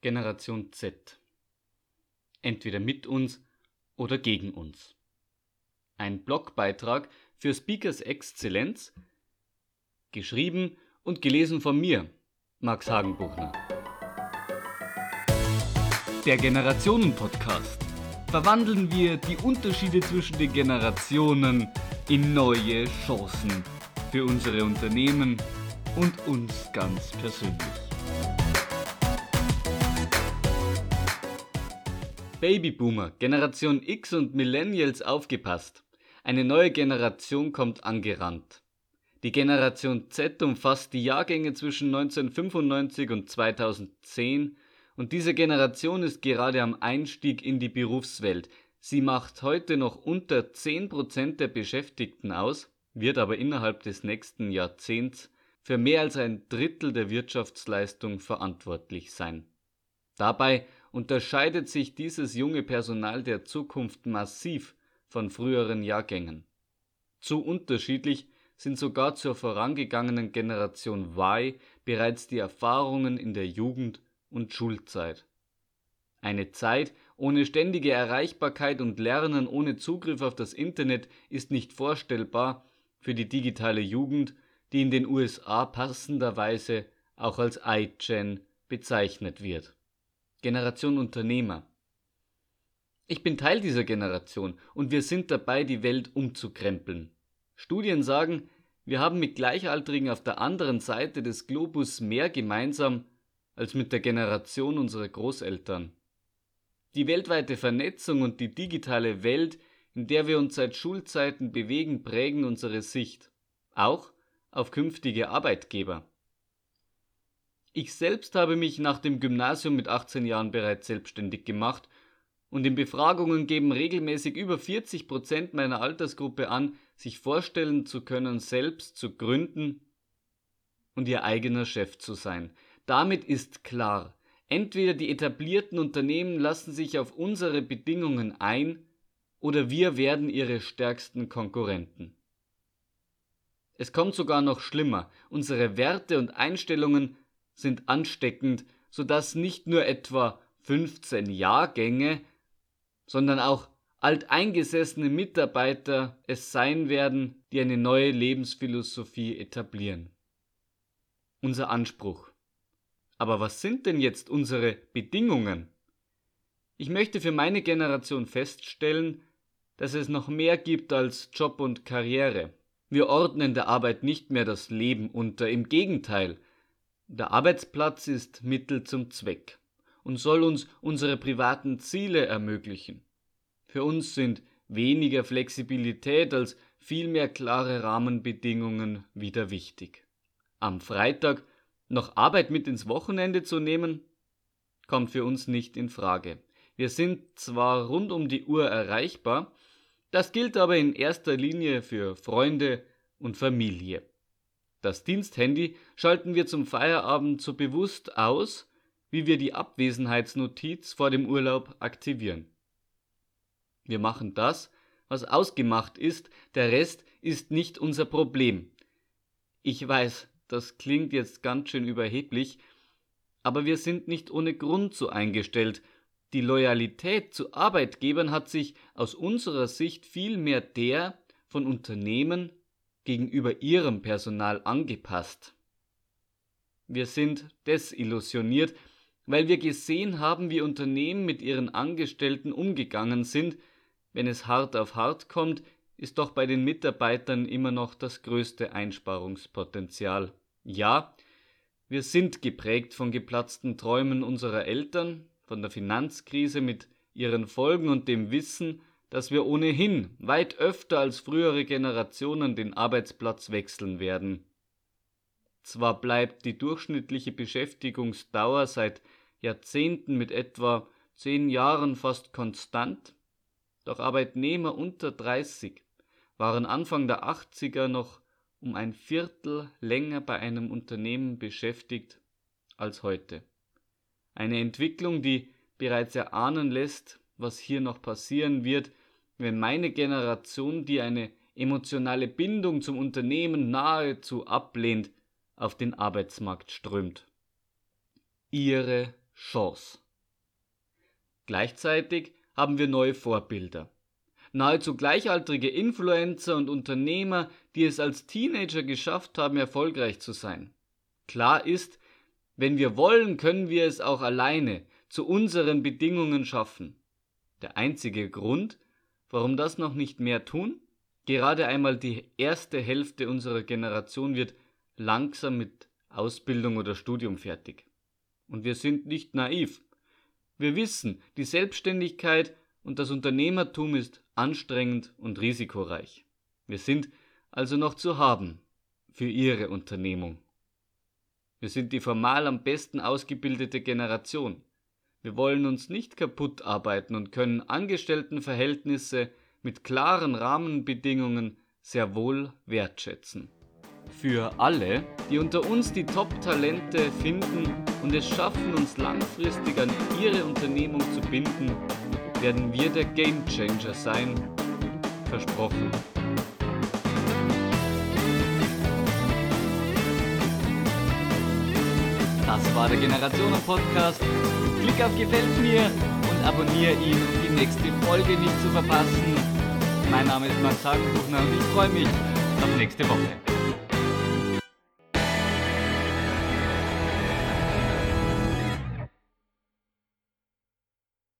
Generation Z. Entweder mit uns oder gegen uns. Ein Blogbeitrag für Speakers Exzellenz, geschrieben und gelesen von mir, Max Hagenbuchner. Der Generationen-Podcast. Verwandeln wir die Unterschiede zwischen den Generationen in neue Chancen für unsere Unternehmen und uns ganz persönlich. Babyboomer, Generation X und Millennials aufgepasst. Eine neue Generation kommt angerannt. Die Generation Z umfasst die Jahrgänge zwischen 1995 und 2010 und diese Generation ist gerade am Einstieg in die Berufswelt. Sie macht heute noch unter 10% der Beschäftigten aus, wird aber innerhalb des nächsten Jahrzehnts für mehr als ein Drittel der Wirtschaftsleistung verantwortlich sein. Dabei unterscheidet sich dieses junge Personal der Zukunft massiv von früheren Jahrgängen. Zu unterschiedlich sind sogar zur vorangegangenen Generation Y bereits die Erfahrungen in der Jugend und Schulzeit. Eine Zeit ohne ständige Erreichbarkeit und Lernen ohne Zugriff auf das Internet ist nicht vorstellbar für die digitale Jugend, die in den USA passenderweise auch als iGen bezeichnet wird. Generation Unternehmer. Ich bin Teil dieser Generation und wir sind dabei, die Welt umzukrempeln. Studien sagen, wir haben mit Gleichaltrigen auf der anderen Seite des Globus mehr gemeinsam als mit der Generation unserer Großeltern. Die weltweite Vernetzung und die digitale Welt, in der wir uns seit Schulzeiten bewegen, prägen unsere Sicht, auch auf künftige Arbeitgeber. Ich selbst habe mich nach dem Gymnasium mit 18 Jahren bereits selbstständig gemacht und in Befragungen geben regelmäßig über 40 Prozent meiner Altersgruppe an, sich vorstellen zu können, selbst zu gründen und ihr eigener Chef zu sein. Damit ist klar, entweder die etablierten Unternehmen lassen sich auf unsere Bedingungen ein, oder wir werden ihre stärksten Konkurrenten. Es kommt sogar noch schlimmer, unsere Werte und Einstellungen sind ansteckend, so dass nicht nur etwa 15 Jahrgänge, sondern auch alteingesessene Mitarbeiter es sein werden, die eine neue Lebensphilosophie etablieren. Unser Anspruch. Aber was sind denn jetzt unsere Bedingungen? Ich möchte für meine Generation feststellen, dass es noch mehr gibt als Job und Karriere. Wir ordnen der Arbeit nicht mehr das Leben unter, im Gegenteil, der Arbeitsplatz ist Mittel zum Zweck und soll uns unsere privaten Ziele ermöglichen. Für uns sind weniger Flexibilität als vielmehr klare Rahmenbedingungen wieder wichtig. Am Freitag noch Arbeit mit ins Wochenende zu nehmen, kommt für uns nicht in Frage. Wir sind zwar rund um die Uhr erreichbar, das gilt aber in erster Linie für Freunde und Familie. Das Diensthandy schalten wir zum Feierabend so bewusst aus, wie wir die Abwesenheitsnotiz vor dem Urlaub aktivieren. Wir machen das, was ausgemacht ist, der Rest ist nicht unser Problem. Ich weiß, das klingt jetzt ganz schön überheblich, aber wir sind nicht ohne Grund so eingestellt. Die Loyalität zu Arbeitgebern hat sich aus unserer Sicht vielmehr der von Unternehmen gegenüber ihrem Personal angepasst. Wir sind desillusioniert, weil wir gesehen haben, wie Unternehmen mit ihren Angestellten umgegangen sind. Wenn es hart auf hart kommt, ist doch bei den Mitarbeitern immer noch das größte Einsparungspotenzial. Ja, wir sind geprägt von geplatzten Träumen unserer Eltern, von der Finanzkrise mit ihren Folgen und dem Wissen, dass wir ohnehin weit öfter als frühere Generationen den Arbeitsplatz wechseln werden. Zwar bleibt die durchschnittliche Beschäftigungsdauer seit Jahrzehnten mit etwa zehn Jahren fast konstant, doch Arbeitnehmer unter 30 waren Anfang der 80er noch um ein Viertel länger bei einem Unternehmen beschäftigt als heute. Eine Entwicklung, die bereits erahnen lässt, was hier noch passieren wird, wenn meine Generation, die eine emotionale Bindung zum Unternehmen nahezu ablehnt, auf den Arbeitsmarkt strömt. Ihre Chance. Gleichzeitig haben wir neue Vorbilder. Nahezu gleichaltrige Influencer und Unternehmer, die es als Teenager geschafft haben, erfolgreich zu sein. Klar ist, wenn wir wollen, können wir es auch alleine zu unseren Bedingungen schaffen. Der einzige Grund, warum das noch nicht mehr tun? Gerade einmal die erste Hälfte unserer Generation wird langsam mit Ausbildung oder Studium fertig. Und wir sind nicht naiv. Wir wissen, die Selbstständigkeit und das Unternehmertum ist anstrengend und risikoreich. Wir sind also noch zu haben für Ihre Unternehmung. Wir sind die formal am besten ausgebildete Generation. Wir wollen uns nicht kaputt arbeiten und können Angestelltenverhältnisse mit klaren Rahmenbedingungen sehr wohl wertschätzen. Für alle, die unter uns die Top-Talente finden und es schaffen, uns langfristig an ihre Unternehmung zu binden, werden wir der Gamechanger sein. Versprochen. Das war der Generationen Podcast. Klick auf Gefällt mir und abonniere ihn, um die nächste Folge nicht zu verpassen. Mein Name ist Max Hagenbuchner und ich freue mich auf nächste Woche.